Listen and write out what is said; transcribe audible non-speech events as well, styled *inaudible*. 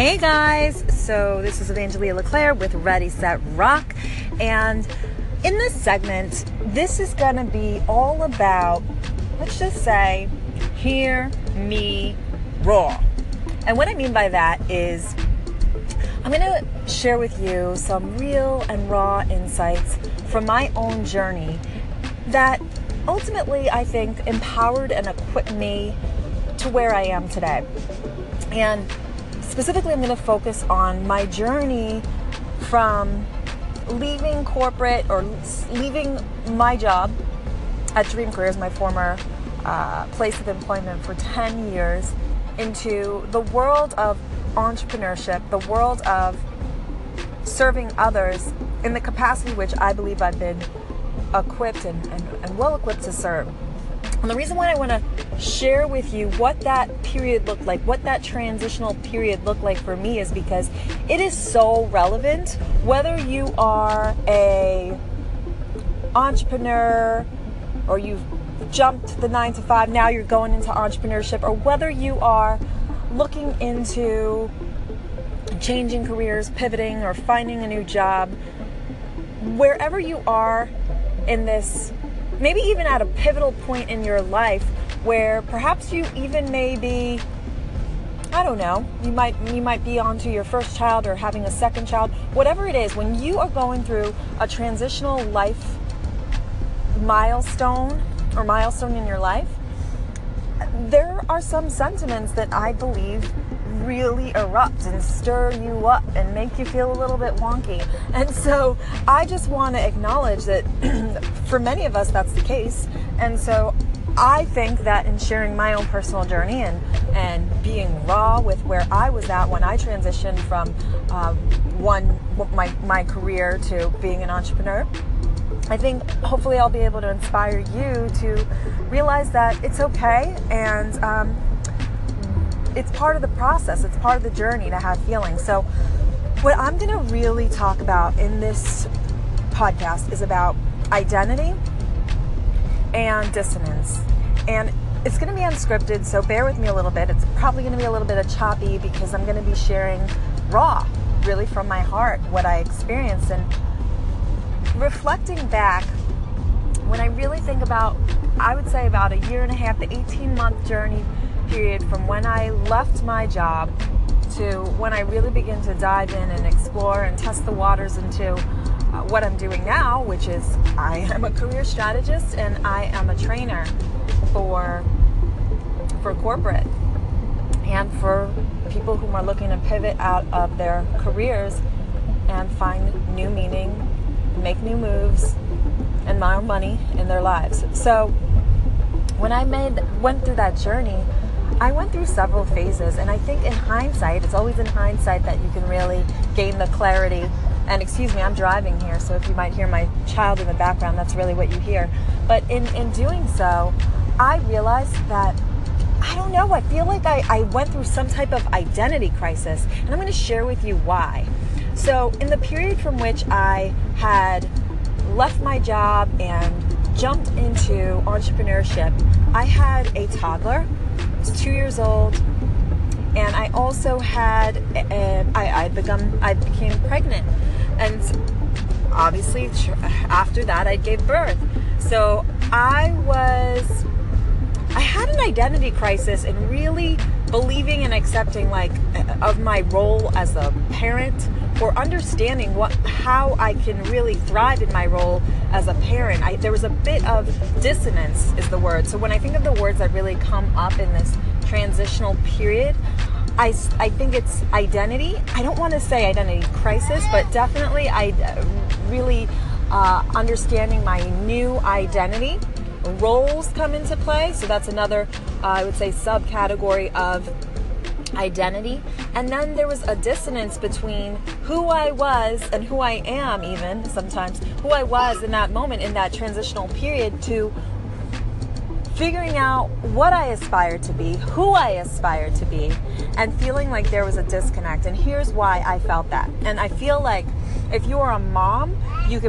Hey guys, so this is Evangelia LeClaire with Ready Set Rock, and in this segment, this is going to be all about, let's just say, hear me raw. And what I mean by that is, I'm going to share with you some real and raw insights from my own journey that ultimately I think empowered and equipped me to where I am today. And specifically, I'm going to focus on my journey from leaving corporate or leaving my job at Dream Careers, my former uh, place of employment for 10 years, into the world of entrepreneurship, the world of serving others in the capacity which I believe I've been equipped and, and, and well equipped to serve. And the reason why I want to share with you what that period looked like, what that transitional period looked like for me is because it is so relevant. Whether you are a entrepreneur or you've jumped the 9 to 5 now you're going into entrepreneurship or whether you are looking into changing careers, pivoting or finding a new job, wherever you are in this maybe even at a pivotal point in your life where perhaps you even may be I don't know. You might you might be onto your first child or having a second child. Whatever it is, when you are going through a transitional life milestone or milestone in your life, there are some sentiments that I believe really erupt and stir you up and make you feel a little bit wonky. And so I just want to acknowledge that *clears throat* for many of us that's the case. And so I think that in sharing my own personal journey and, and being raw with where I was at when I transitioned from um, one my, my career to being an entrepreneur, I think hopefully I'll be able to inspire you to realize that it's okay and um, it's part of the process, it's part of the journey to have feelings. So, what I'm going to really talk about in this podcast is about identity and dissonance. And it's going to be unscripted, so bear with me a little bit. It's probably going to be a little bit of choppy because I'm going to be sharing raw, really from my heart, what I experienced. And reflecting back, when I really think about, I would say about a year and a half, the 18 month journey period from when I left my job to when I really begin to dive in and explore and test the waters into uh, what I'm doing now, which is I am a career strategist and I am a trainer for for corporate and for people who are looking to pivot out of their careers and find new meaning, make new moves, and more money in their lives. So when I made went through that journey, I went through several phases, and I think in hindsight, it's always in hindsight that you can really gain the clarity. And excuse me, I'm driving here, so if you might hear my child in the background, that's really what you hear. But in, in doing so, I realized that I don't know, I feel like I, I went through some type of identity crisis, and I'm going to share with you why. So, in the period from which I had left my job and jumped into entrepreneurship, I had a toddler was two years old, and also had uh, I I become I became pregnant, and obviously after that I gave birth. So I was I had an identity crisis and really believing and accepting like of my role as a parent or understanding what how I can really thrive in my role as a parent. I, there was a bit of dissonance is the word. So when I think of the words that really come up in this transitional period, I, I think it's identity. I don't want to say identity crisis, but definitely I uh, really uh, understanding my new identity. Roles come into play, so that's another, uh, I would say, subcategory of identity. And then there was a dissonance between who I was and who I am, even sometimes, who I was in that moment, in that transitional period, to figuring out what I aspire to be, who I aspire to be, and feeling like there was a disconnect. And here's why I felt that. And I feel like if you are a mom, you could